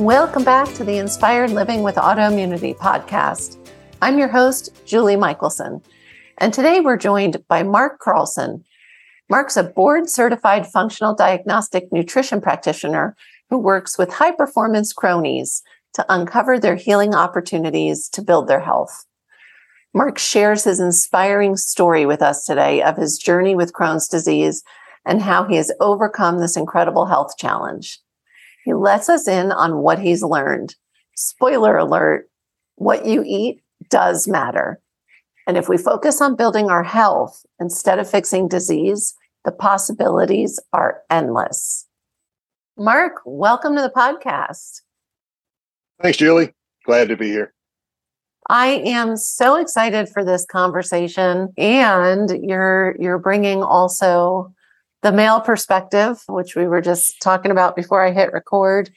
Welcome back to the Inspired Living with Autoimmunity podcast. I'm your host, Julie Michelson, and today we're joined by Mark Carlson. Mark's a board certified functional diagnostic nutrition practitioner who works with high performance Crohnies to uncover their healing opportunities to build their health. Mark shares his inspiring story with us today of his journey with Crohn's disease and how he has overcome this incredible health challenge. He lets us in on what he's learned. Spoiler alert, what you eat does matter. And if we focus on building our health instead of fixing disease, the possibilities are endless. Mark, welcome to the podcast. Thanks, Julie. Glad to be here. I am so excited for this conversation and you're you're bringing also the male perspective, which we were just talking about before I hit record,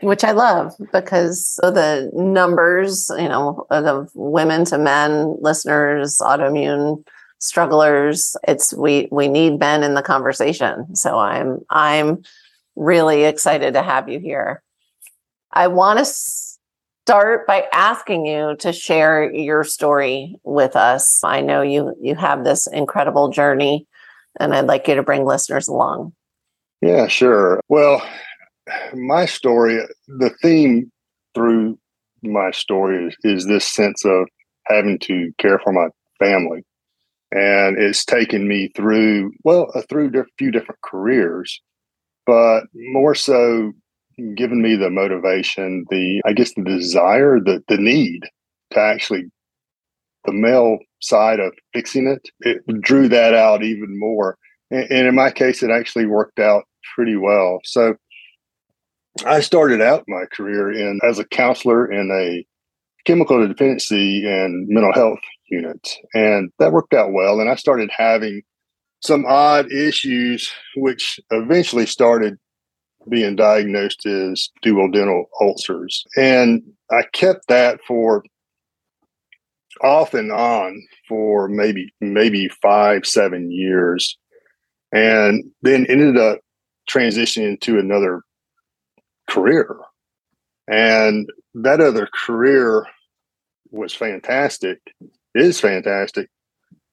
which I love because of the numbers, you know, of women to men listeners, autoimmune strugglers. It's we we need men in the conversation. So I'm I'm really excited to have you here. I want to start by asking you to share your story with us. I know you you have this incredible journey and I'd like you to bring listeners along. Yeah, sure. Well, my story, the theme through my story is, is this sense of having to care for my family. And it's taken me through, well, uh, through a few different careers, but more so given me the motivation, the, I guess, the desire, the, the need to actually, the male side of fixing it, it drew that out even more. And, and in my case, it actually worked out pretty well. So I started out my career in as a counselor in a chemical dependency and mental health unit, and that worked out well. And I started having some odd issues, which eventually started being diagnosed as duodenal ulcers. And I kept that for off and on for maybe maybe five seven years. And then ended up transitioning to another career. And that other career was fantastic is fantastic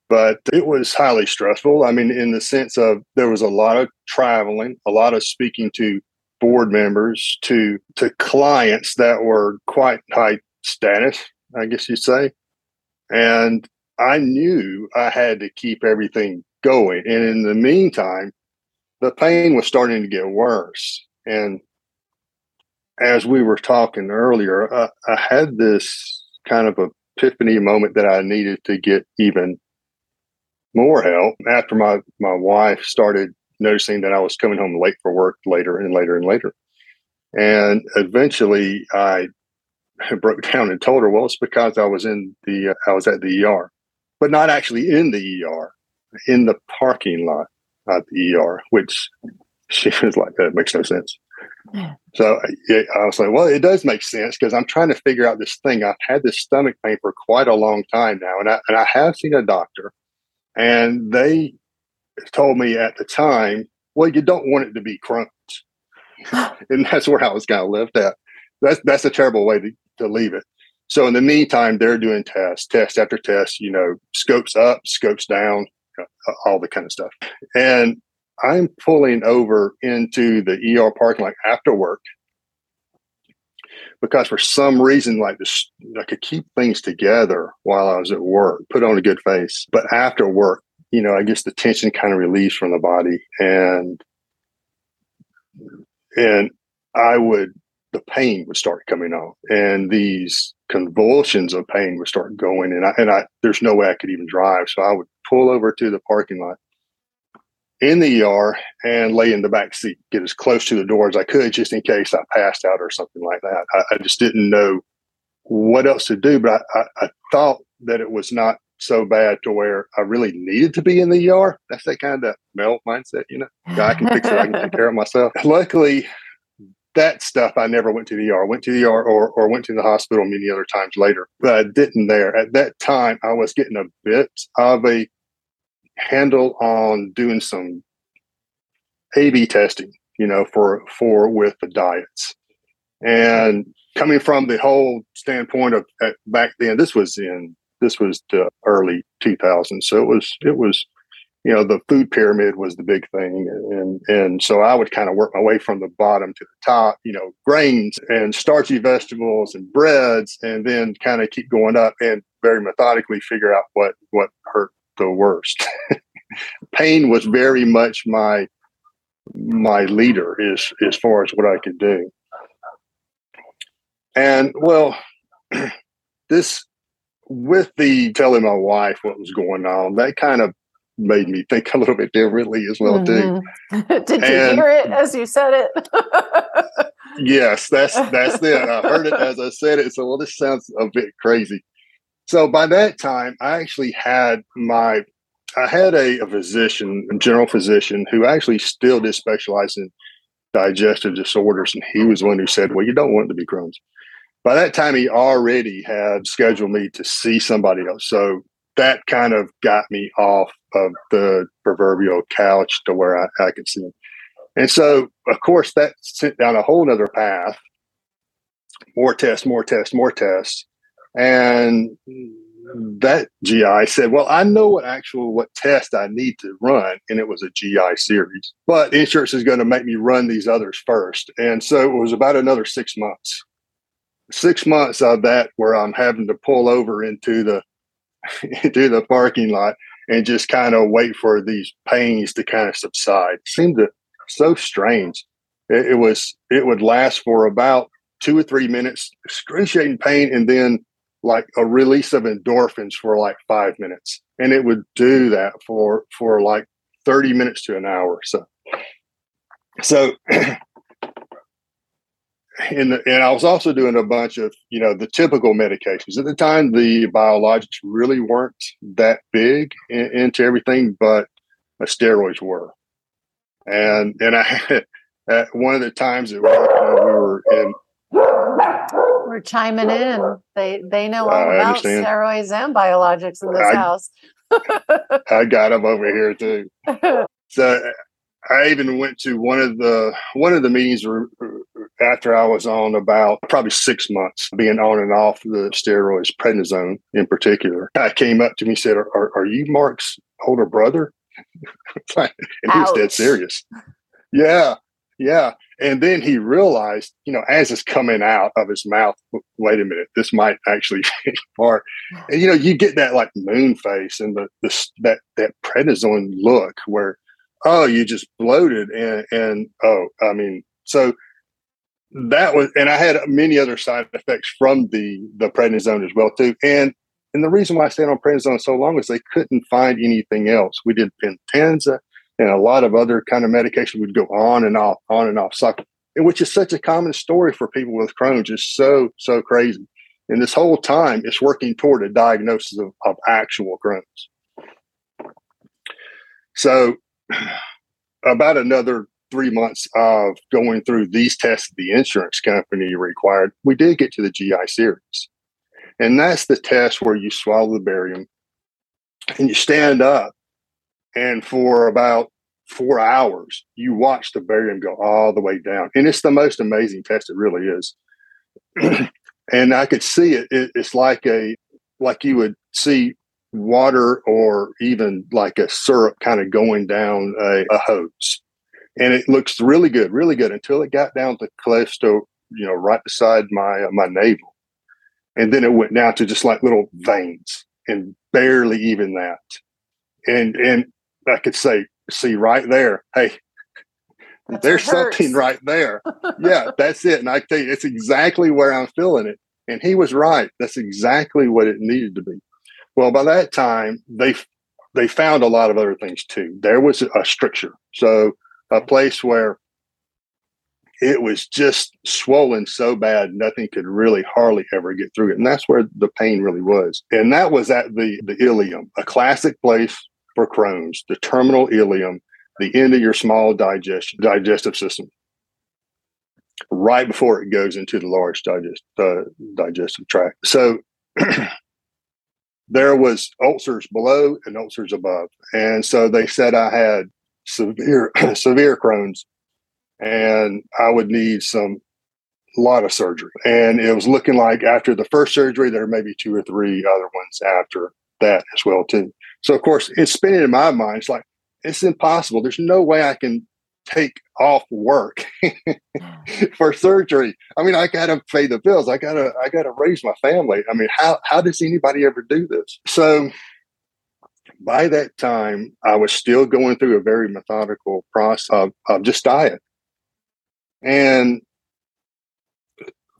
but it was highly stressful. I mean in the sense of there was a lot of traveling a lot of speaking to board members to to clients that were quite high status i guess you'd say and I knew I had to keep everything going. And in the meantime, the pain was starting to get worse. And as we were talking earlier, I, I had this kind of epiphany moment that I needed to get even more help after my, my wife started noticing that I was coming home late for work later and later and later. And eventually I broke down and told her, well, it's because I was in the, uh, I was at the ER, but not actually in the ER, in the parking lot at the ER, which she was like, that makes no sense. So yeah, I was like, well, it does make sense because I'm trying to figure out this thing. I've had this stomach pain for quite a long time now, and I, and I have seen a doctor, and they told me at the time, well, you don't want it to be Crohn's, and that's where I was kind of left at. That's that's a terrible way to, to leave it. So in the meantime, they're doing tests, test after test, you know, scopes up, scopes down, uh, all the kind of stuff. And I'm pulling over into the ER parking lot after work because for some reason, like this, I could keep things together while I was at work, put on a good face. But after work, you know, I guess the tension kind of relieves from the body and and I would the pain would start coming on and these convulsions of pain would start going and I and I there's no way I could even drive. So I would pull over to the parking lot in the ER and lay in the back seat, get as close to the door as I could, just in case I passed out or something like that. I, I just didn't know what else to do, but I, I, I, thought that it was not so bad to where I really needed to be in the ER. That's that kind of male mindset, you know. I can fix it. I can take care of myself. Luckily, that stuff I never went to the ER. Went to the ER or, or went to the hospital many other times later, but I didn't there. At that time, I was getting a bit of a handle on doing some A/B testing, you know, for for with the diets, and coming from the whole standpoint of back then, this was in this was the early 2000s, so it was it was you know the food pyramid was the big thing and and so i would kind of work my way from the bottom to the top you know grains and starchy vegetables and breads and then kind of keep going up and very methodically figure out what what hurt the worst. Pain was very much my my leader as as far as what i could do. And well this with the telling my wife what was going on that kind of made me think a little bit differently as well mm-hmm. too. Did you hear it as you said it? yes, that's that's it. I heard it as I said it. So well, this sounds a bit crazy. So by that time, I actually had my I had a, a physician, a general physician, who actually still did specialize in digestive disorders, and he was the one who said, "Well, you don't want it to be Crohn's." By that time, he already had scheduled me to see somebody else. So that kind of got me off of the proverbial couch to where I, I could see him. And so, of course, that sent down a whole other path. More tests, more tests, more tests. And that GI said, Well, I know what actual what test I need to run. And it was a GI series. But insurance is going to make me run these others first. And so it was about another six months. Six months of that where I'm having to pull over into the into the parking lot and just kind of wait for these pains to kind of subside. It seemed to so strange. It, it, was it would last for about two or three minutes, excruciating pain, and then like a release of endorphins for like five minutes, and it would do that for for like thirty minutes to an hour. So, so and and I was also doing a bunch of you know the typical medications at the time. The biologics really weren't that big in, into everything, but steroids were. And and I had, at one of the times that we were in. We're chiming in. They they know all about steroids and biologics in this I, house. I got them over here too. So I even went to one of the one of the meetings after I was on about probably six months being on and off the steroids, prednisone in particular. I came up to me and said, "Are, are you Mark's older brother?" and he was dead serious. Yeah, yeah. And then he realized, you know, as it's coming out of his mouth, wait a minute, this might actually be part. And you know, you get that like moon face and the, the that that prednisone look where oh, you just bloated and and oh, I mean, so that was, and I had many other side effects from the the prednisone as well too. And and the reason why I stayed on prednisone so long is they couldn't find anything else. We did Pentasa and a lot of other kind of medication would go on and off, on and off cycle, which is such a common story for people with Crohn's. Just so so crazy. And this whole time, it's working toward a diagnosis of, of actual Crohn's. So about another three months of going through these tests the insurance company required, we did get to the GI series. And that's the test where you swallow the barium and you stand up, and for about four hours, you watch the barium go all the way down. And it's the most amazing test, it really is. and I could see it. it. It's like a like you would see water or even like a syrup kind of going down a, a hose. And it looks really good, really good until it got down to close to, you know, right beside my uh, my navel. And then it went down to just like little veins and barely even that. And and I could say, see right there, hey, that's there's something right there. yeah, that's it. And I tell you, it's exactly where I'm feeling it. And he was right. That's exactly what it needed to be. Well, by that time, they they found a lot of other things too. There was a stricture. So a place where it was just swollen so bad nothing could really hardly ever get through it and that's where the pain really was and that was at the the ileum a classic place for crohn's the terminal ileum the end of your small digestion digestive system right before it goes into the large digest uh, digestive tract so there was ulcers below and ulcers above and so they said i had severe severe crohn's and I would need some lot of surgery. And it was looking like after the first surgery, there may be two or three other ones after that as well too. So of course, it's spinning in my mind. It's like it's impossible. There's no way I can take off work for surgery. I mean, I gotta pay the bills. I gotta I gotta raise my family. I mean, how how does anybody ever do this? So by that time, I was still going through a very methodical process of, of just diet. And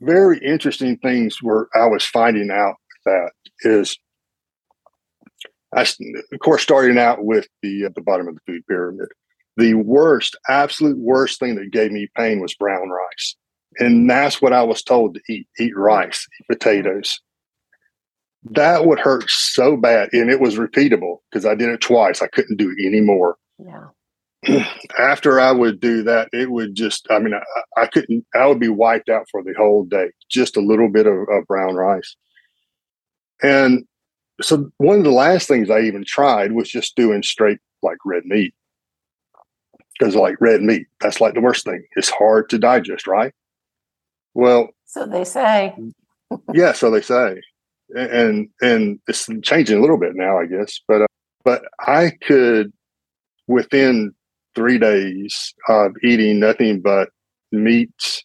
very interesting things were I was finding out that is I of course starting out with the at the bottom of the food pyramid. The worst, absolute worst thing that gave me pain was brown rice. And that's what I was told to eat, eat rice, eat potatoes. That would hurt so bad. And it was repeatable because I did it twice. I couldn't do it anymore. Yeah. after I would do that, it would just, I mean, I, I, couldn't, I would be wiped out for the whole day, just a little bit of, of brown rice. And so one of the last things I even tried was just doing straight like red meat. Because like red meat, that's like the worst thing. It's hard to digest, right? Well, so they say. yeah, so they say, and and it's changing a little bit now, I guess. But uh, but I could within three days of eating nothing but meats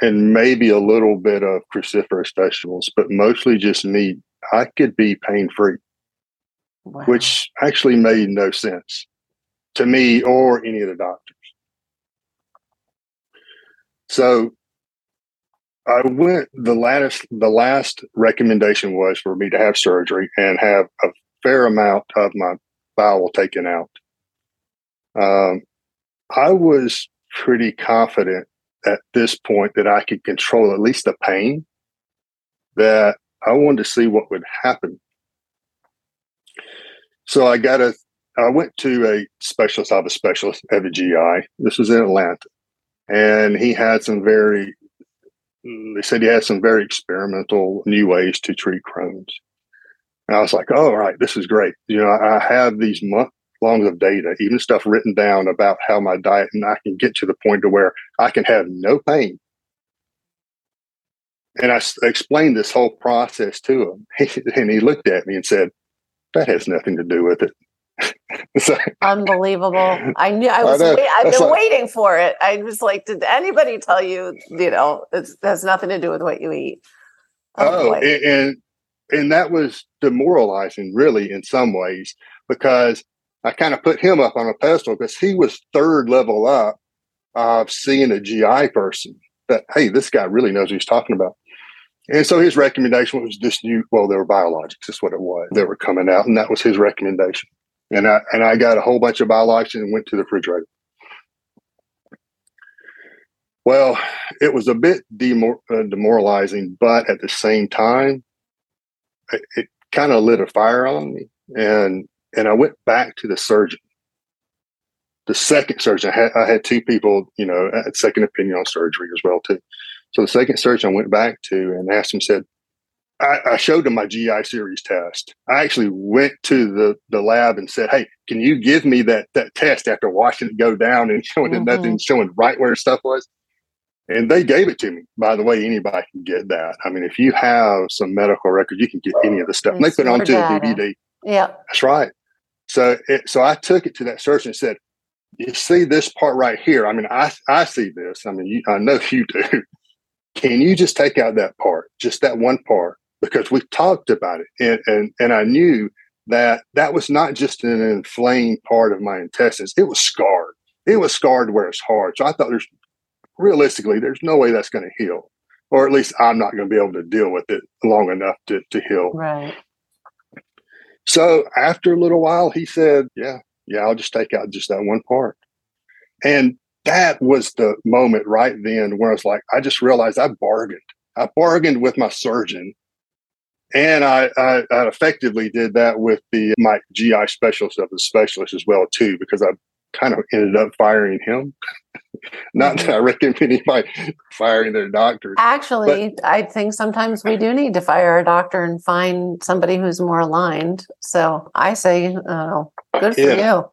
and maybe a little bit of cruciferous vegetables, but mostly just meat, I could be pain free, wow. which actually made no sense to me or any of the doctors. So I went the last the last recommendation was for me to have surgery and have a fair amount of my bowel taken out. Um, I was pretty confident at this point that I could control at least the pain, that I wanted to see what would happen. So I got a, I went to a specialist, I have a specialist at the GI. This was in Atlanta. And he had some very, they said he had some very experimental new ways to treat Crohn's. And I was like, oh, all right, this is great. You know, I have these month long of data, even stuff written down about how my diet, and I can get to the point to where I can have no pain. And I explained this whole process to him, and he looked at me and said, "That has nothing to do with it." so, Unbelievable! I knew I was. I I've been like, waiting for it. I was like, "Did anybody tell you? You know, it has nothing to do with what you eat." Oh, oh and and that was demoralizing, really, in some ways, because I kind of put him up on a pedestal because he was third level up of seeing a GI person that, hey, this guy really knows what he's talking about. And so his recommendation was this new, well, they were biologics, that's what it was. They were coming out, and that was his recommendation. And I and I got a whole bunch of biologics and went to the refrigerator. Well, it was a bit demor- uh, demoralizing, but at the same time, it, it kind of lit a fire on me. And and I went back to the surgeon. The second surgeon, I had, I had two people, you know, at second opinion on surgery as well too. So the second surgeon I went back to and asked him, said, I, I, showed him my GI series test. I actually went to the, the lab and said, Hey, can you give me that that test after watching it go down and showing mm-hmm. nothing, showing right where stuff was? And they gave it to me. By the way, anybody can get that. I mean, if you have some medical record, you can get any of the stuff. And they put it onto a DVD. Yeah. That's right. So, it, so I took it to that surgeon and said, "You see this part right here? I mean, I I see this. I mean, you, I know you do. Can you just take out that part, just that one part? Because we talked about it, and and and I knew that that was not just an inflamed part of my intestines; it was scarred. It was scarred where it's hard. So I thought there's realistically, there's no way that's going to heal, or at least I'm not going to be able to deal with it long enough to to heal. Right. So after a little while, he said, Yeah, yeah, I'll just take out just that one part. And that was the moment right then where I was like, I just realized I bargained. I bargained with my surgeon. And I, I, I effectively did that with the my GI specialist of the specialist as well too, because I kind of ended up firing him. Not that I mm-hmm. recommend anybody firing their doctor. Actually, but, I think sometimes we do need to fire a doctor and find somebody who's more aligned. So I say, uh, good for yeah. you.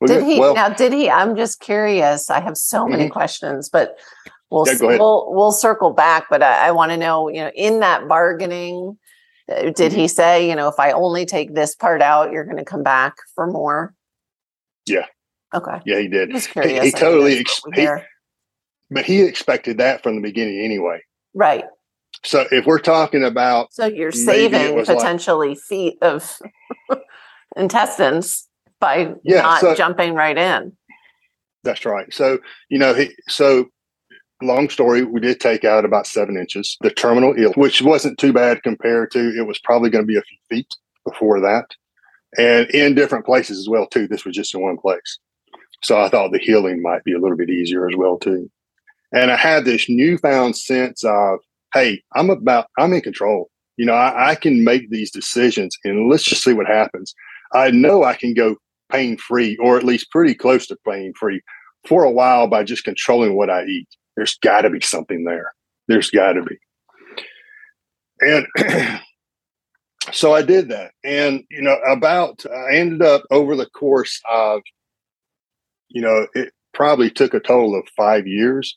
Well, did he well, now? Did he? I'm just curious. I have so many mm-hmm. questions, but we'll yeah, we'll we'll circle back. But I, I want to know, you know, in that bargaining, uh, did mm-hmm. he say, you know, if I only take this part out, you're going to come back for more? Yeah, Okay. Yeah, he did. He, he totally, ex- he, but he expected that from the beginning anyway. Right. So if we're talking about, so you're saving potentially like, feet of intestines by yeah, not so, jumping right in. That's right. So you know, he so long story, we did take out about seven inches. The terminal ill, which wasn't too bad compared to it was probably going to be a few feet before that, and in different places as well too. This was just in one place. So I thought the healing might be a little bit easier as well too. And I had this newfound sense of, hey, I'm about, I'm in control. You know, I, I can make these decisions and let's just see what happens. I know I can go pain free or at least pretty close to pain free for a while by just controlling what I eat. There's got to be something there. There's got to be. And so I did that. And, you know, about, I ended up over the course of you know, it probably took a total of five years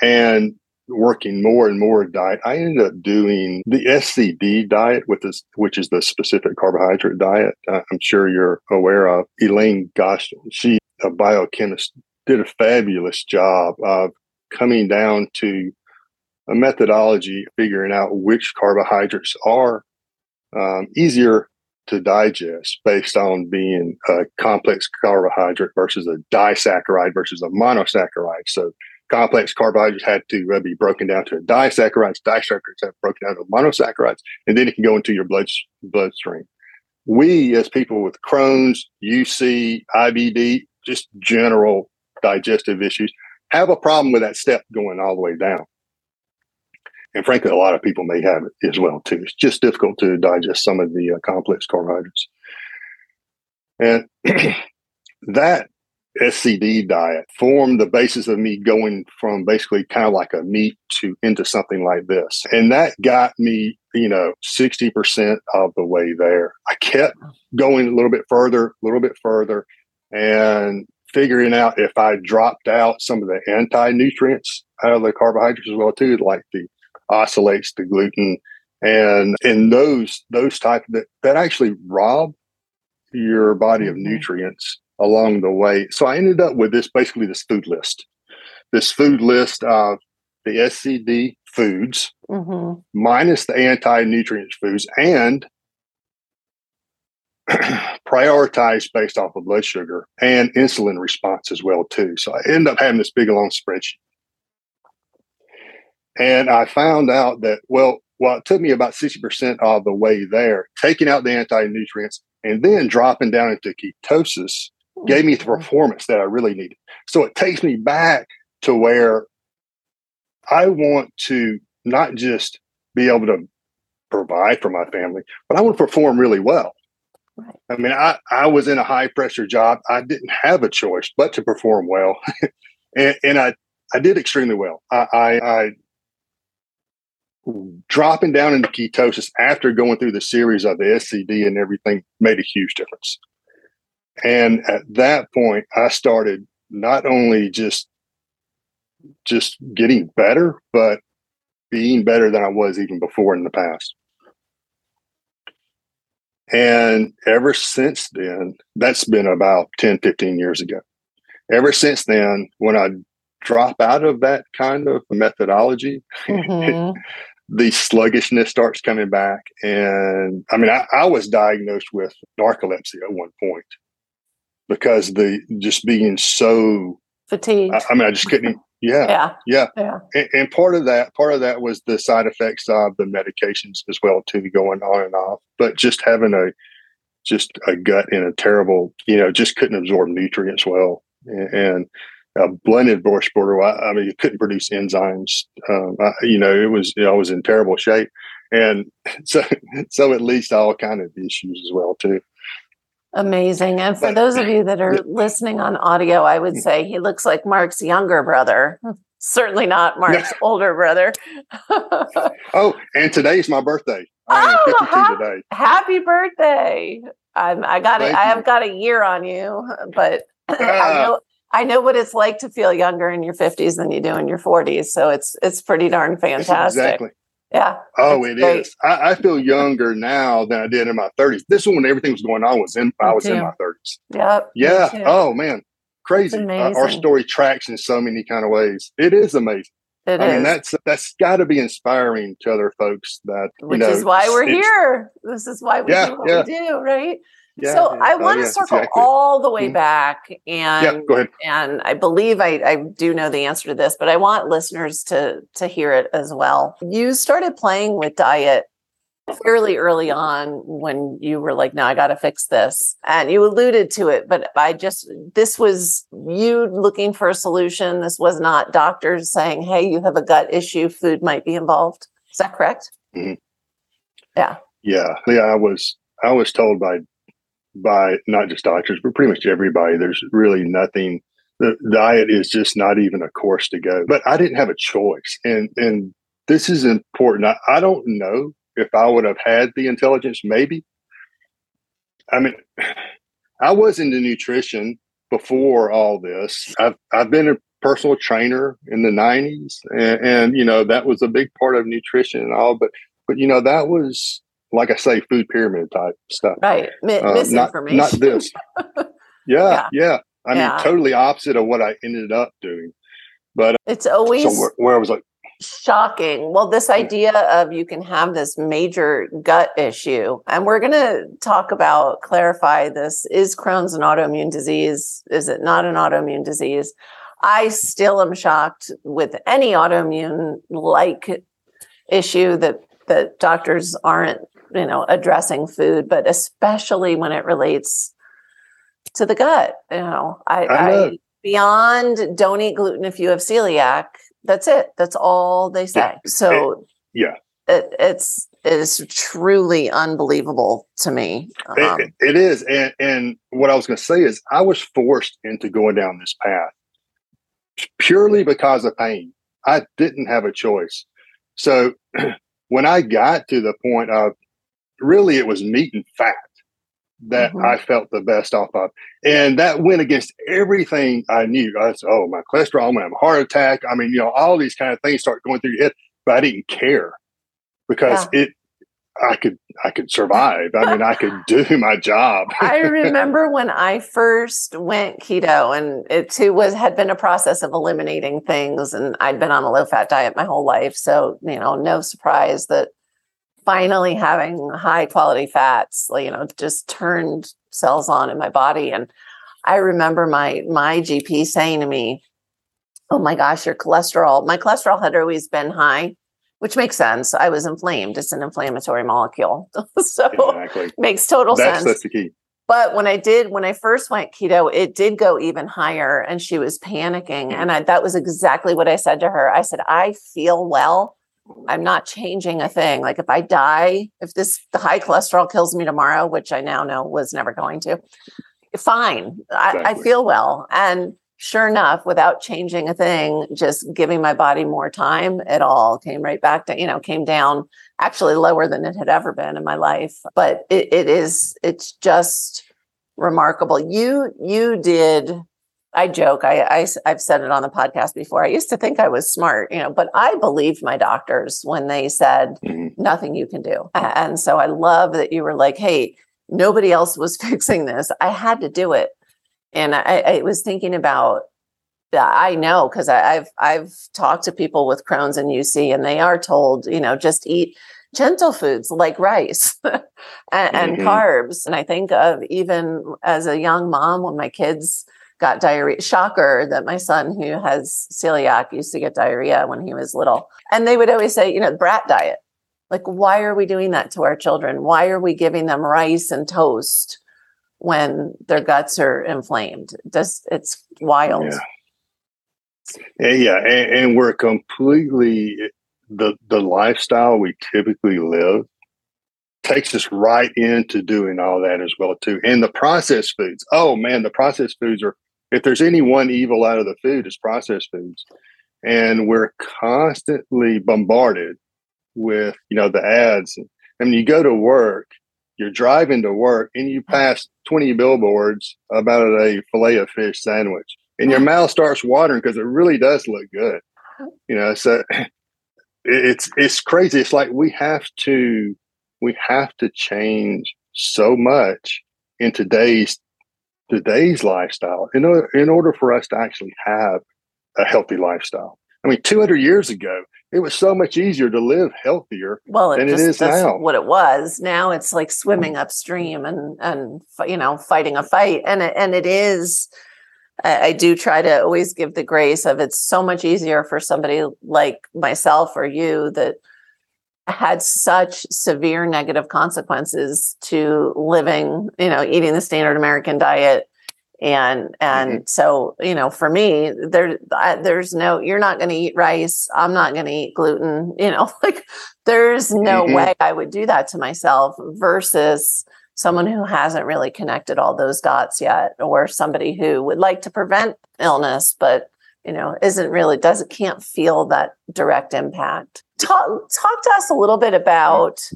and working more and more diet. I ended up doing the SCD diet, with this, which is the specific carbohydrate diet. Uh, I'm sure you're aware of. Elaine Gottschall, she, a biochemist, did a fabulous job of coming down to a methodology, figuring out which carbohydrates are um, easier to digest based on being a complex carbohydrate versus a disaccharide versus a monosaccharide. So complex carbohydrates had to uh, be broken down to disaccharides. Disaccharides have broken down to monosaccharides, and then it can go into your blood bloodstream. We, as people with Crohn's, UC, IBD, just general digestive issues, have a problem with that step going all the way down and frankly, a lot of people may have it as well too. It's just difficult to digest some of the uh, complex carbohydrates, and that SCD diet formed the basis of me going from basically kind of like a meat to into something like this, and that got me, you know, sixty percent of the way there. I kept going a little bit further, a little bit further, and figuring out if I dropped out some of the anti nutrients out of the carbohydrates as well too, like the oxalates the gluten and in those those type that that actually rob your body of mm-hmm. nutrients along the way so i ended up with this basically this food list this food list of the scd foods mm-hmm. minus the anti-nutrient foods and prioritized based off of blood sugar and insulin response as well too so i end up having this big long spreadsheet and I found out that, well, well, it took me about 60% of the way there, taking out the anti nutrients and then dropping down into ketosis oh, gave me the performance that I really needed. So it takes me back to where I want to not just be able to provide for my family, but I want to perform really well. I mean, I, I was in a high pressure job. I didn't have a choice but to perform well. and, and I, I did extremely well. I, I, I dropping down into ketosis after going through the series of the SCD and everything made a huge difference. And at that point, I started not only just just getting better, but being better than I was even before in the past. And ever since then, that's been about 10, 15 years ago. Ever since then, when I drop out of that kind of methodology, mm-hmm. the sluggishness starts coming back. And I mean, I, I, was diagnosed with narcolepsy at one point because the just being so fatigued. I, I mean, I just couldn't. Yeah, yeah, yeah. yeah. And, and, part of that, part of that was the side effects of the medications as well too, going on and off. But just having a just a gut in a terrible, you know, just couldn't absorb nutrients well. And, and a blended brush border, I, I, mean, it couldn't produce enzymes. Um, I, you know, it was, you know, I was in terrible shape. And so, so at least all kind of issues as well, too. Amazing. And for those of you that are listening on audio, I would mm. say he looks like Mark's younger brother. Certainly not Mark's older brother. oh, and today's my birthday. I oh, 52 ha- today. Happy birthday. I'm, I got it. I have got a year on you, but I ah. know I know what it's like to feel younger in your 50s than you do in your 40s. So it's it's pretty darn fantastic. Exactly. Yeah. Oh, it great. is. I, I, feel younger now than I did in my 30s. This one when everything was going on was in I was in my 30s. Yep. Yeah. Oh man. Crazy. Uh, our story tracks in so many kind of ways. It is amazing. It I is. mean, that's that's got to be inspiring to other folks. That which know, is why we're here. This is why we yeah, do what yeah. we do, right? Yeah, so yeah. I want to oh, circle exactly. all the way mm-hmm. back, and go ahead. and I believe I, I do know the answer to this, but I want listeners to to hear it as well. You started playing with diet fairly early on when you were like, no, I got to fix this. And you alluded to it, but I just, this was you looking for a solution. This was not doctors saying, hey, you have a gut issue, food might be involved. Is that correct? Mm-hmm. Yeah. Yeah. Yeah. I was, I was told by, by not just doctors, but pretty much everybody, there's really nothing. The diet is just not even a course to go. But I didn't have a choice. And, and, this is important. I, I don't know if I would have had the intelligence, maybe. I mean, I was into nutrition before all this. I've I've been a personal trainer in the '90s, and, and you know that was a big part of nutrition and all. But but you know that was like I say, food pyramid type stuff. Right, M- uh, misinformation. Not, not this. yeah, yeah, yeah. I yeah. mean, totally opposite of what I ended up doing. But it's always so where, where I was like, Shocking. Well, this idea of you can have this major gut issue, and we're going to talk about, clarify this is Crohn's an autoimmune disease? Is it not an autoimmune disease? I still am shocked with any autoimmune like issue that that doctors aren't, you know, addressing food, but especially when it relates to the gut. You know, I, I. I beyond don't eat gluten if you have celiac that's it. That's all they say. So yeah, it, it's it is truly unbelievable to me. Um, it, it is, and and what I was going to say is I was forced into going down this path purely because of pain. I didn't have a choice. So when I got to the point of really it was meat and fat that mm-hmm. I felt the best off of. And that went against everything I knew. I said, oh, my cholesterol, I'm going to have a heart attack. I mean, you know, all these kind of things start going through your head, but I didn't care because yeah. it, I could, I could survive. I mean, I could do my job. I remember when I first went keto and it too was, had been a process of eliminating things and I'd been on a low fat diet my whole life. So, you know, no surprise that finally having high quality fats, you know, just turned cells on in my body. And I remember my my GP saying to me, "Oh my gosh, your cholesterol." My cholesterol had always been high, which makes sense. I was inflamed. It's an inflammatory molecule, so exactly. makes total that's, sense. That's the key. But when I did, when I first went keto, it did go even higher, and she was panicking. And I, that was exactly what I said to her. I said, "I feel well." I'm not changing a thing. Like if I die, if this the high cholesterol kills me tomorrow, which I now know was never going to, fine. Exactly. I, I feel well. And sure enough, without changing a thing, just giving my body more time, it all came right back to, you know, came down actually lower than it had ever been in my life. But it, it is, it's just remarkable. You, you did I joke. I, I I've said it on the podcast before. I used to think I was smart, you know, but I believed my doctors when they said mm-hmm. nothing you can do. And so I love that you were like, "Hey, nobody else was fixing this. I had to do it." And I, I was thinking about. I know because I've I've talked to people with Crohn's and UC, and they are told, you know, just eat gentle foods like rice and, and mm-hmm. carbs. And I think of even as a young mom when my kids got diarrhea. Shocker that my son, who has celiac, used to get diarrhea when he was little. And they would always say, you know, brat diet. Like, why are we doing that to our children? Why are we giving them rice and toast when their guts are inflamed? Just it's wild. Yeah, eh, yeah, and, and we're completely the the lifestyle we typically live takes us right into doing all that as well too. And the processed foods. Oh man, the processed foods are if there's any one evil out of the food, it's processed foods. And we're constantly bombarded with, you know, the ads. I mean, you go to work, you're driving to work and you pass 20 billboards about a filet of fish sandwich and your mouth starts watering because it really does look good. You know, so it's it's crazy. It's like we have to we have to change so much in today's today's lifestyle in order, in order for us to actually have a healthy lifestyle. I mean, 200 years ago, it was so much easier to live healthier well, it than just, it is now. What it was now, it's like swimming upstream and and you know fighting a fight, and it, and it is. I, I do try to always give the grace of it's so much easier for somebody like myself or you that had such severe negative consequences to living, you know, eating the standard American diet. And and mm-hmm. so you know, for me, there I, there's no. You're not going to eat rice. I'm not going to eat gluten. You know, like there's no mm-hmm. way I would do that to myself. Versus someone who hasn't really connected all those dots yet, or somebody who would like to prevent illness, but you know, isn't really doesn't can't feel that direct impact talk talk to us a little bit about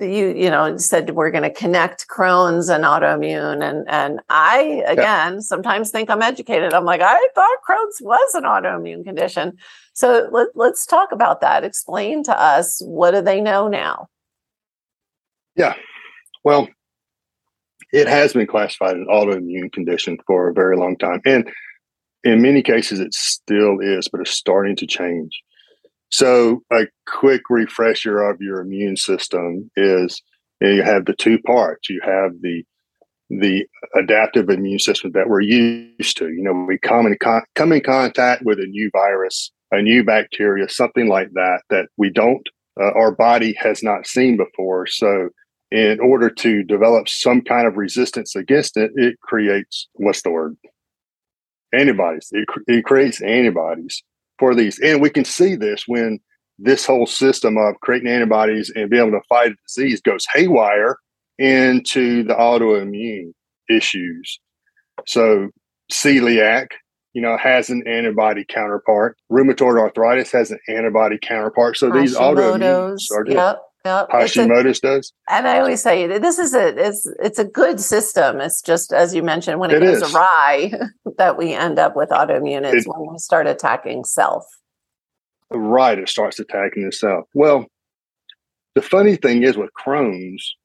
you you know said we're going to connect crohn's and autoimmune and and i again yeah. sometimes think i'm educated. I'm like i thought crohn's was an autoimmune condition. So let, let's talk about that. Explain to us what do they know now? Yeah. Well it has been classified as autoimmune condition for a very long time and in many cases it still is but it's starting to change so, a quick refresher of your immune system is you, have the two parts. You have the the adaptive immune system that we're used to. You know, we come in con- come in contact with a new virus, a new bacteria, something like that that we don't, uh, our body has not seen before. So, in order to develop some kind of resistance against it, it creates what's the word? Antibodies. It, it creates antibodies for these. And we can see this when this whole system of creating antibodies and being able to fight a disease goes haywire into the autoimmune issues. So celiac, you know, has an antibody counterpart. Rheumatoid arthritis has an antibody counterpart. So these autoimmune are yep. Yep. Hashimoto's a, does. And I always say this is a it's it's a good system. It's just as you mentioned, when it, it goes is. awry, that we end up with autoimmune. When we start attacking self. Right, it starts attacking itself. Well, the funny thing is with Crohn's,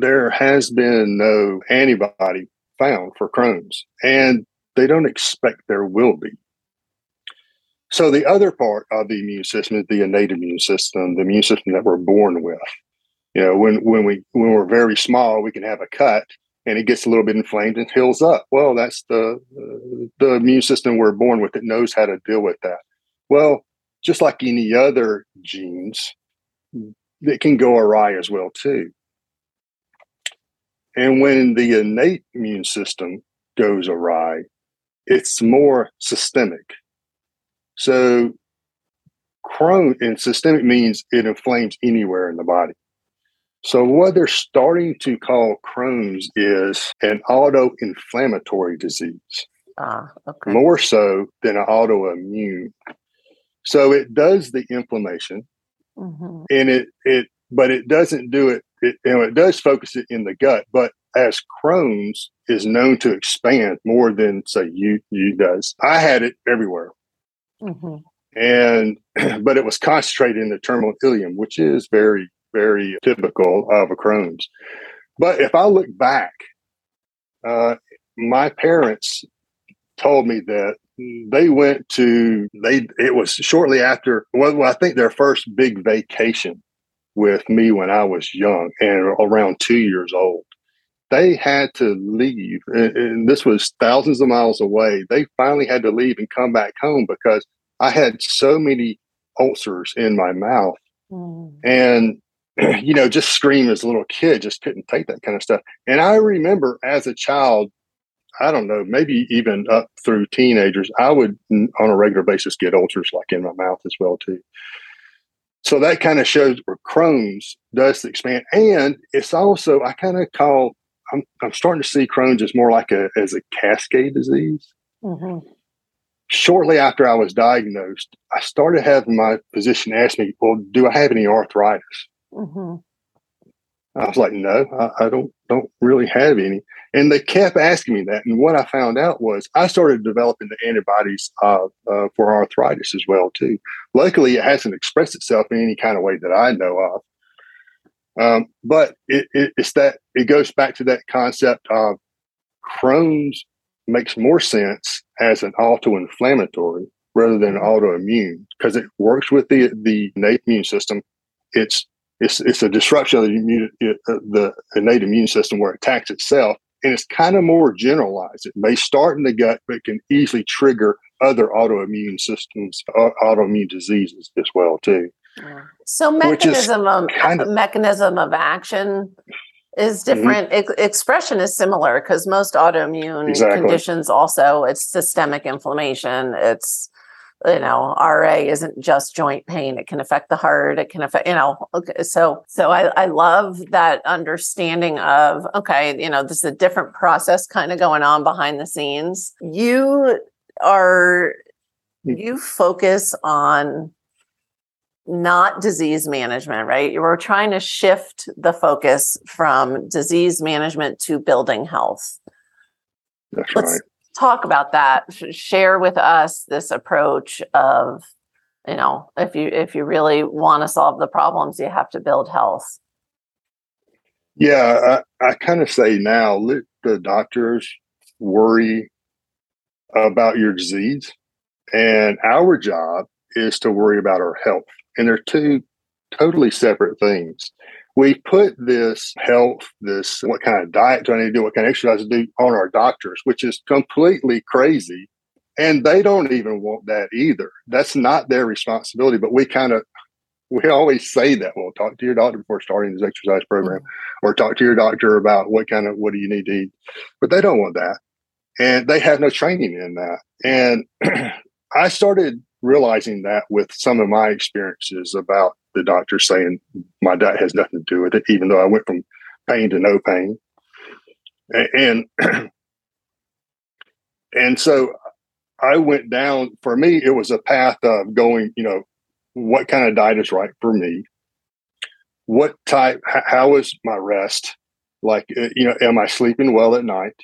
there has been no antibody found for Crohn's, and they don't expect there will be. So the other part of the immune system is the innate immune system, the immune system that we're born with. You know, when when we when we're very small, we can have a cut and it gets a little bit inflamed and heals up. Well, that's the the immune system we're born with. It knows how to deal with that. Well, just like any other genes, it can go awry as well too. And when the innate immune system goes awry, it's more systemic. So Crohn and systemic means it inflames anywhere in the body. So what they're starting to call Crohn's is an auto-inflammatory disease. Ah, okay. More so than an autoimmune. So it does the inflammation, mm-hmm. and it it but it doesn't do it. It you know it does focus it in the gut, but as Crohn's is known to expand more than say you you does. I had it everywhere. Mm-hmm. And but it was concentrated in the terminal ileum, which is very, very typical of a Crohn's. But if I look back, uh, my parents told me that they went to they it was shortly after well, I think their first big vacation with me when I was young and around two years old they had to leave, and, and this was thousands of miles away. They finally had to leave and come back home because I had so many ulcers in my mouth Mm. And, you know, just scream as a little kid, just couldn't take that kind of stuff. And I remember as a child, I don't know, maybe even up through teenagers, I would on a regular basis get ulcers like in my mouth as well too. So that kind of shows where Crohn's does expand, and it's also I kind of call I'm I'm starting to see Crohn's as more like a as a cascade disease. Mm-hmm. Shortly after I was diagnosed, I started having my physician ask me, "Well, do I have any arthritis?" Mm-hmm. I was like, "No, I, I don't don't really have any." And they kept asking me that. And what I found out was I started developing the antibodies uh, uh, for arthritis as well too. Luckily, it hasn't expressed itself in any kind of way that I know of. Um, but it, it, it's that it goes back to that concept of Crohn's makes more sense as an auto-inflammatory rather than autoimmune because it works with the the innate immune system. It's it's it's a disruption of the immune, uh, the innate immune system where it attacks itself and it's kind of more generalized. It may start in the gut, but can easily trigger other autoimmune systems, uh, autoimmune diseases as well too. So mechanism of kind of, mechanism of action is mm-hmm. different. Mm-hmm. expression is similar because most autoimmune exactly. conditions also it's systemic inflammation. It's you know ra isn't just joint pain it can affect the heart it can affect you know okay, so so I, I love that understanding of okay you know this is a different process kind of going on behind the scenes you are hmm. you focus on not disease management right? We're trying to shift the focus from disease management to building health. That's Let's, right. talk about that. Share with us this approach of you know if you if you really want to solve the problems you have to build health. Yeah i, I kind of say now let the doctors worry about your disease and our job is to worry about our health and they're two totally separate things we put this health, this what kind of diet do I need to do, what kind of exercise to do on our doctors, which is completely crazy. And they don't even want that either. That's not their responsibility. But we kind of we always say that. Well, talk to your doctor before starting this exercise program, or talk to your doctor about what kind of what do you need to eat. But they don't want that, and they have no training in that. And I started realizing that with some of my experiences about the doctor saying my diet has nothing to do with it, even though I went from pain to no pain. And and so I went down. For me, it was a path of going. You know, what kind of diet is right for me? What type? How is my rest? Like, uh, you know, am I sleeping well at night?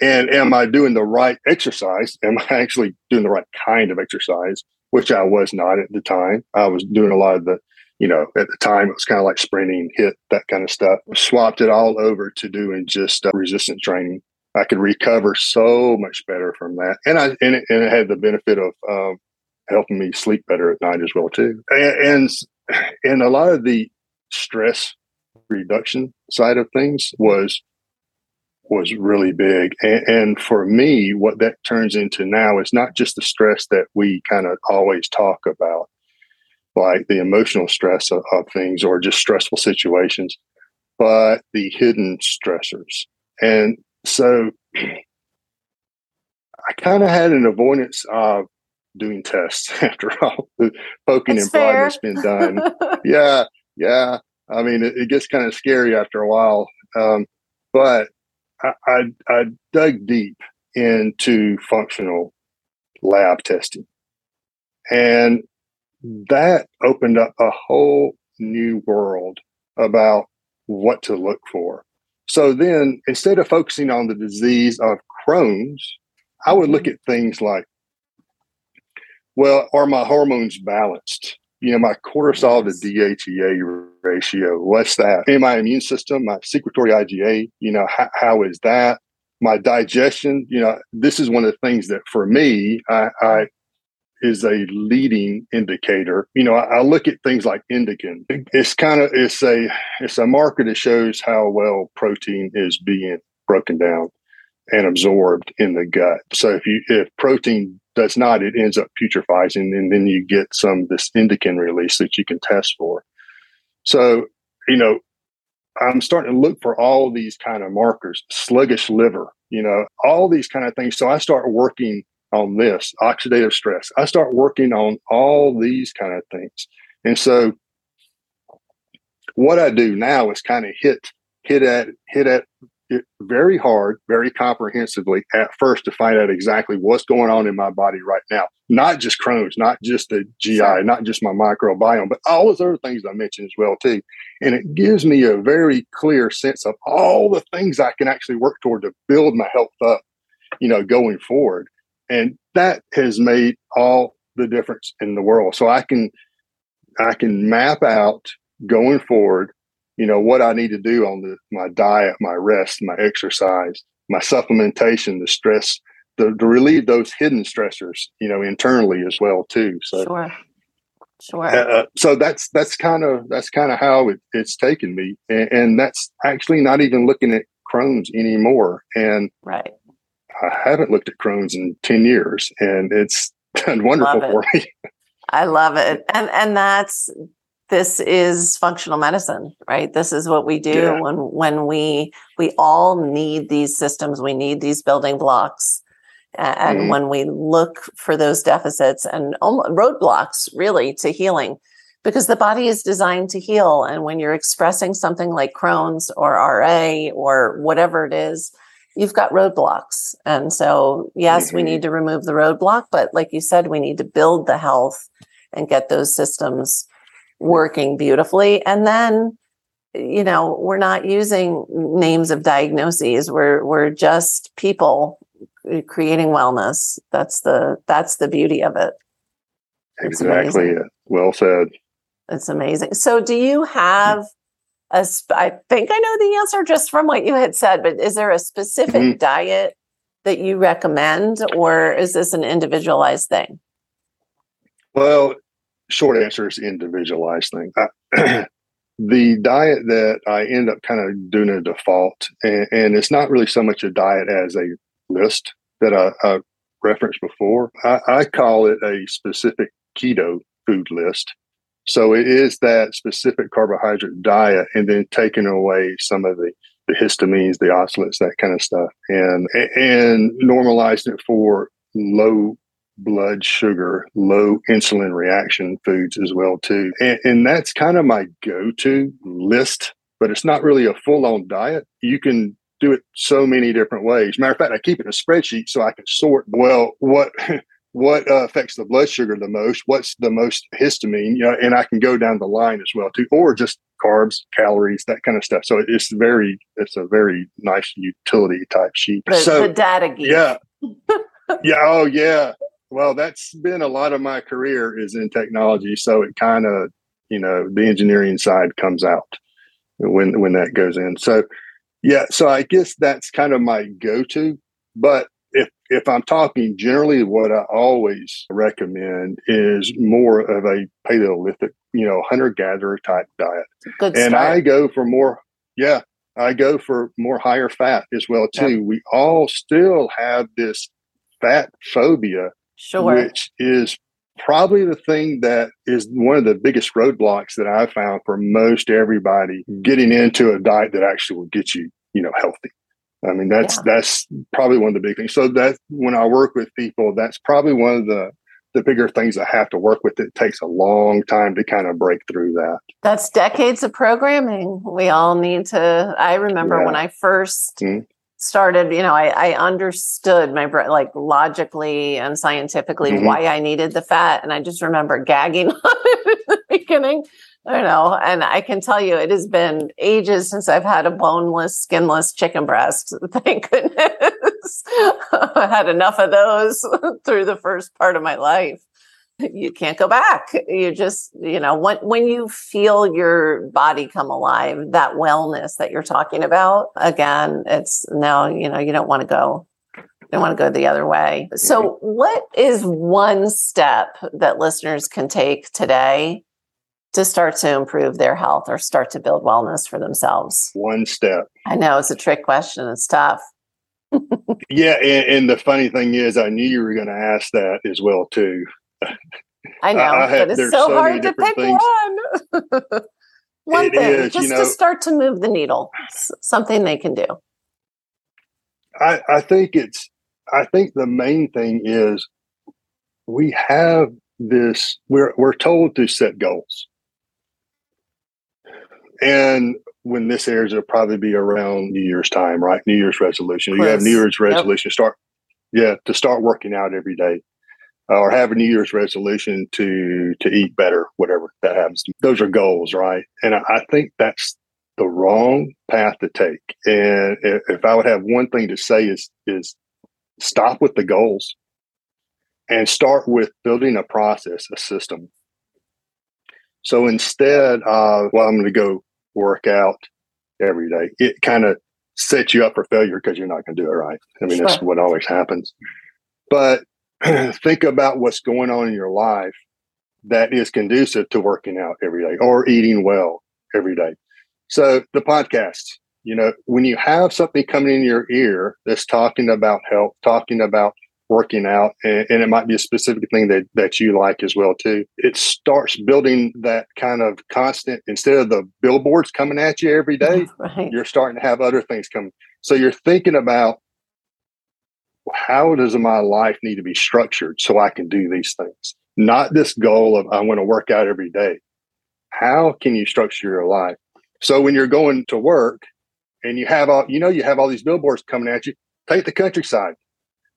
And am I doing the right exercise? Am I actually doing the right kind of exercise? which I was not at the time. I was doing a lot of the, you know, at the time it was kind of like sprinting, HIIT, that kind of stuff. Swapped it all over to doing just uh, resistance training. I could recover so much better from that, and I and it, and it had the benefit of um, helping me sleep better at night as well too. And, and and a lot of the stress reduction side of things was was really big. And, and, for me, what that turns into now is not just the stress that we kind of always talk about, like the emotional stress of, of things or just stressful situations, but the hidden stressors. And so I kind of had an avoidance of doing tests after all the poking That's and prodding that's been done. yeah, yeah. I mean, it, it gets kind of scary after a while. Um, but I, I, I dug deep into functional lab testing. And that opened up a whole new world about what to look for. So then, instead of focusing on the disease of Crohn's, I would look mm-hmm. at things like, well, are my hormones balanced? You know, my cortisol to DHEA ratio, what's that? In my immune system, my secretory IgA, you know, how, how is that? My digestion, you know, this is one of the things that for me, I, I is a leading indicator. You know, I, I, look at things like indican. It's kind of it's a it's a marker that shows how well protein is being broken down. And absorbed in the gut. So if you if protein does not, it ends up putrefying, and then you get some this indican release that you can test for. So you know, I'm starting to look for all these kind of markers, sluggish liver, you know, all these kind of things. So I start working on this oxidative stress. I start working on all these kind of things. And so what I do now is kind of hit hit at hit at it very hard, very comprehensively at first to find out exactly what's going on in my body right now. Not just Crohn's, not just the GI, not just my microbiome, but all those other things I mentioned as well too. And it gives me a very clear sense of all the things I can actually work toward to build my health up, you know, going forward. And that has made all the difference in the world. So I can I can map out going forward you know what I need to do on the my diet, my rest, my exercise, my supplementation, the stress, the, to relieve those hidden stressors, you know, internally as well too. So sure, sure. Uh, uh so that's that's kind of that's kind of how it, it's taken me, and, and, that's actually not even looking at Crohn's anymore. And right, I haven't looked at Crohn's in ten years, and it's done wonderful for me. I love it, and and that's this is functional medicine right this is what we do yeah. when when we we all need these systems we need these building blocks and mm-hmm. when we look for those deficits and roadblocks really to healing because the body is designed to heal and when you're expressing something like crohn's or ra or whatever it is you've got roadblocks and so yes mm-hmm. we need to remove the roadblock but like you said we need to build the health and get those systems working beautifully. And then, you know, we're not using names of diagnoses. We're we're just people creating wellness. That's the that's the beauty of it. It's exactly. Well said. It's amazing. So, do you have a? Sp- I think I know the answer just from what you had said, but is there a specific mm-hmm. diet that you recommend, or is this an individualized thing? Well, short answer is individualized thing. I, the diet that I end up kind of doing a default, and, and, it's not really so much a diet as a list that I, I referenced before. I, I call it a specific keto food list. So it is that specific carbohydrate diet, and then taking away some of the the histamines, the oxalates, that kind of stuff, and and normalizing it for low blood sugar, low insulin reaction foods as well too. And, and that's kind of my go-to list, but it's not really a full-on diet. You can do it so many different ways. Matter of fact, I keep it in a spreadsheet so I can sort well what what uh, affects the blood sugar the most, what's the most histamine, you know, and I can go down the line as well too, or just carbs, calories, that kind of stuff. So it's very, it's a very nice utility type sheet. So the data geek. Yeah. yeah. Oh yeah. Well, that's been a lot of my career is in technology, so it kind of you know the engineering side comes out when when that goes in. So yeah, so I guess that's kind of my go-to. But if if I'm talking generally, what I always recommend is more of a Paleolithic, you know, hunter-gatherer type diet. Good and I go for more. Yeah, I go for more higher fat as well too. We all still have this fat phobia Sure. Which is probably the thing that is one of the biggest roadblocks that I found for most everybody getting into a diet that actually will get you, you know, healthy. I mean, that's yeah. that's probably one of the big things. So that when I work with people, that's probably one of the the bigger things I have to work with. It takes a long time to kind of break through that. That's decades of programming. We all need to. I remember yeah. when I 1st mm-hmm started you know i, I understood my like logically and scientifically mm-hmm. why i needed the fat and i just remember gagging on it in the beginning i don't know and i can tell you it has been ages since i've had a boneless skinless chicken breast thank goodness i had enough of those through the first part of my life you can't go back. You just, you know, when when you feel your body come alive, that wellness that you're talking about, again, it's now, you know, you don't want to go you don't want to go the other way. So mm-hmm. what is one step that listeners can take today to start to improve their health or start to build wellness for themselves? One step. I know it's a trick question. It's tough. yeah, and, and, the funny thing is, I knew you were going to ask that as well too. I know, I, but it's so, so hard to pick things. one. one it thing, is, just you know, to start to move the needle, something they can do. I, I think it's. I think the main thing is we have this. We're we're told to set goals, and when this airs, it'll probably be around New Year's time, right? New Year's resolution. You have New Year's resolution. Yep. Start, yeah, to start working out every day, Uh, or have a New Year's resolution to to eat better, whatever that happens. To. Those are goals, right? And I, I think that's the wrong path to take. And if, if I would have one thing to say is is stop with the goals and start with building a process, a system. So instead of, well, I'm going to go work out every day, it kind of sets you up for failure because you're not going to do it right. I mean, sure. that's what always happens. But think about what's going on in your life that is conducive to working out every day or eating well every day. So the podcast, you know, when you have something coming in your ear that's talking about health, talking about working out and, and, it might be a specific thing that, that you like as well too it starts building that kind of constant instead of the billboards coming at you every day right. you're starting to have other things come so you're thinking about how does my life need to be structured so i can do these things not this goal of i want to work out every day how can you structure your life so when you're going to work and you have all you know you have all these billboards coming at you take the countryside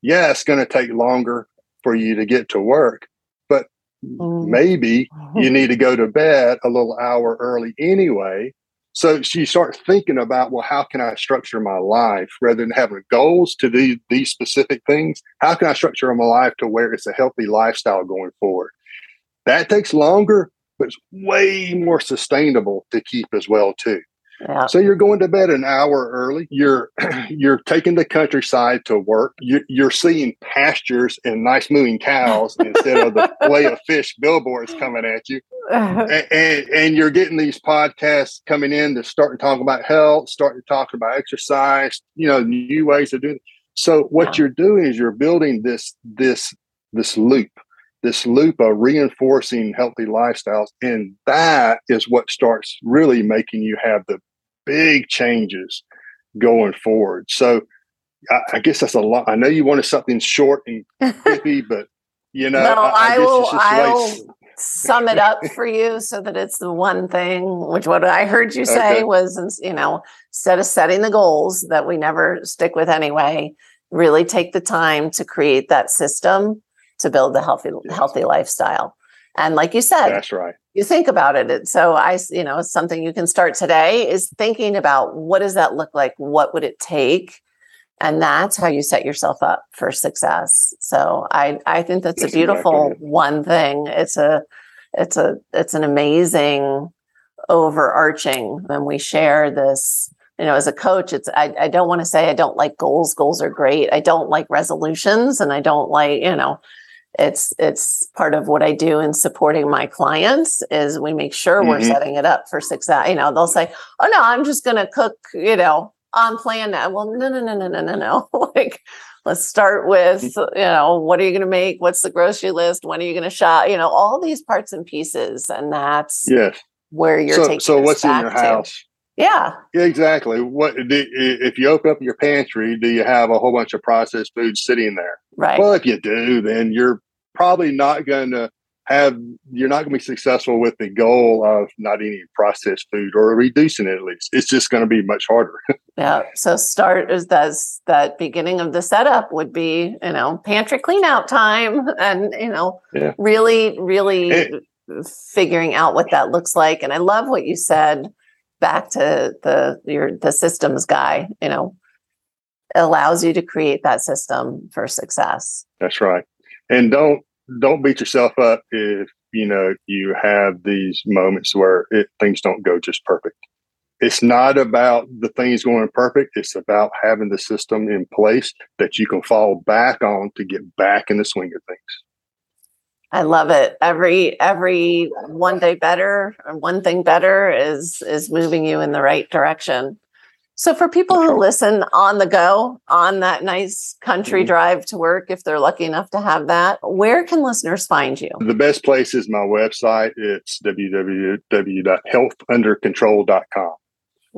yeah, it's going to take longer for you to get to work, but mm. maybe you need to go to bed a little hour early anyway. So you start thinking about, well, how can I structure my life rather than having goals to do these specific things? How can I structure my life to where it's a healthy lifestyle going forward? That takes longer, but it's way more sustainable to keep as well too. Yeah. So you're going to bed an hour early. You're you're taking the countryside to work. You, you're seeing pastures and nice moving cows instead of the Filet-O-Fish billboards coming at you. and, and, and, you're getting these podcasts coming in to start to talk about health, start to talk about exercise. You know, new ways of doing. It. So what yeah. you're doing is you're building this this this loop this loop of reinforcing healthy lifestyles. And that is what starts really making you have the big changes going forward. So I, I, guess that's a lot. I know you wanted something short and quippy, but you know, no, I, I, I will. I'll sum it up for you so that it's the one thing. Which what I heard you say okay. was, you know, instead of setting the goals that we never stick with anyway, really take the time to create that system to build a healthy, yes. healthy lifestyle. And like you said, that's right. You think about it. So I, you know, something you can start today is thinking about what does that look like? What would it take? And that's how you set yourself up for success. So I, I think that's, that's a beautiful exactly one thing. It's a, it's a, it's an amazing overarching when we share this you know as a coach it's I, I don't want to say i don't like goals goals are great i don't like resolutions and i don't like you know it's it's part of what I do in supporting my clients is we make sure mm-hmm. we're setting it up for success. You know, they'll say, "Oh no, I'm just going to cook," you know, on plan now. Well, no, no, no, no, no, no, no. like, let's start with, mm-hmm. you know, what are you going to make? What's the grocery list? When are you going to shop? You know, all these parts and pieces, and that's yes. where you're so, taking. So, what's in your house? Yeah. Yeah, exactly. What do, if you open up your pantry? Do you have a whole bunch of processed food sitting there? Right. Well, if you do, then you're probably not going to have you're not going to be successful with the goal of not eating processed food or reducing it at least it's just going to be much harder yeah so start as that's that beginning of the setup would be you know pantry clean out time and you know yeah. really really and, figuring out what that looks like and i love what you said back to the your the systems guy you know allows you to create that system for success. That's right. And don't don't beat yourself up if you know you have these moments where it, things don't go just perfect. It's not about the things going perfect. It's about having the system in place that you can fall back on to get back in the swing of things i love it every every one day better one thing better is is moving you in the right direction So, for people who listen on the go, on that nice country mm-hmm. drive to work, if they're lucky enough to have that, where can listeners find you? The best place is my website. It's www.healthundercontrol.com.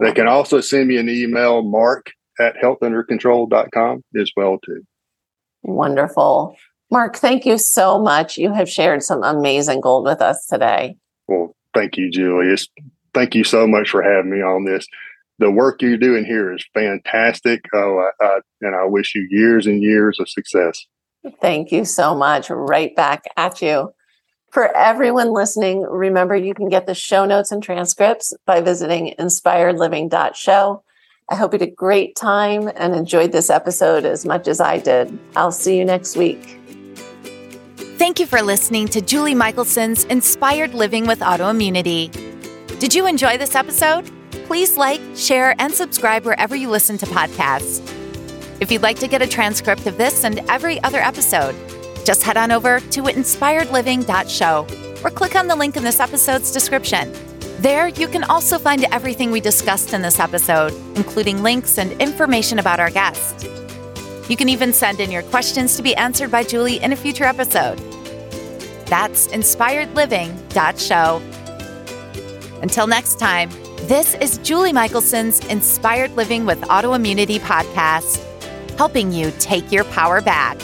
They can also send me an email, mark at healthundercontrol.com as well, too. Wonderful. Mark, thank you so much. You have shared some amazing gold with us today. Well, thank you, Julius. Thank you so much for having me on this the work you're doing here is fantastic. Oh, I, I, and I wish you years and years of success. Thank you so much. Right back at you. For everyone listening, remember you can get the show notes and transcripts by visiting inspiredliving.show. I hope you had a great time and enjoyed this episode as much as I did. I'll see you next week. Thank you for listening to Julie Michelson's Inspired Living with Autoimmunity. Did you enjoy this episode? please like, share, and subscribe wherever you listen to podcasts. If you'd like to get a transcript of this and every other episode, just head on over to inspiredliving.show or click on the link in this episode's description. There, you can also find everything we discussed in this episode, including links and information about our guest. You can even send in your questions to be answered by Julie in a future episode. That's inspiredliving.show. Until next time, this is Julie Michelson's Inspired Living with Autoimmunity podcast, helping you take your power back.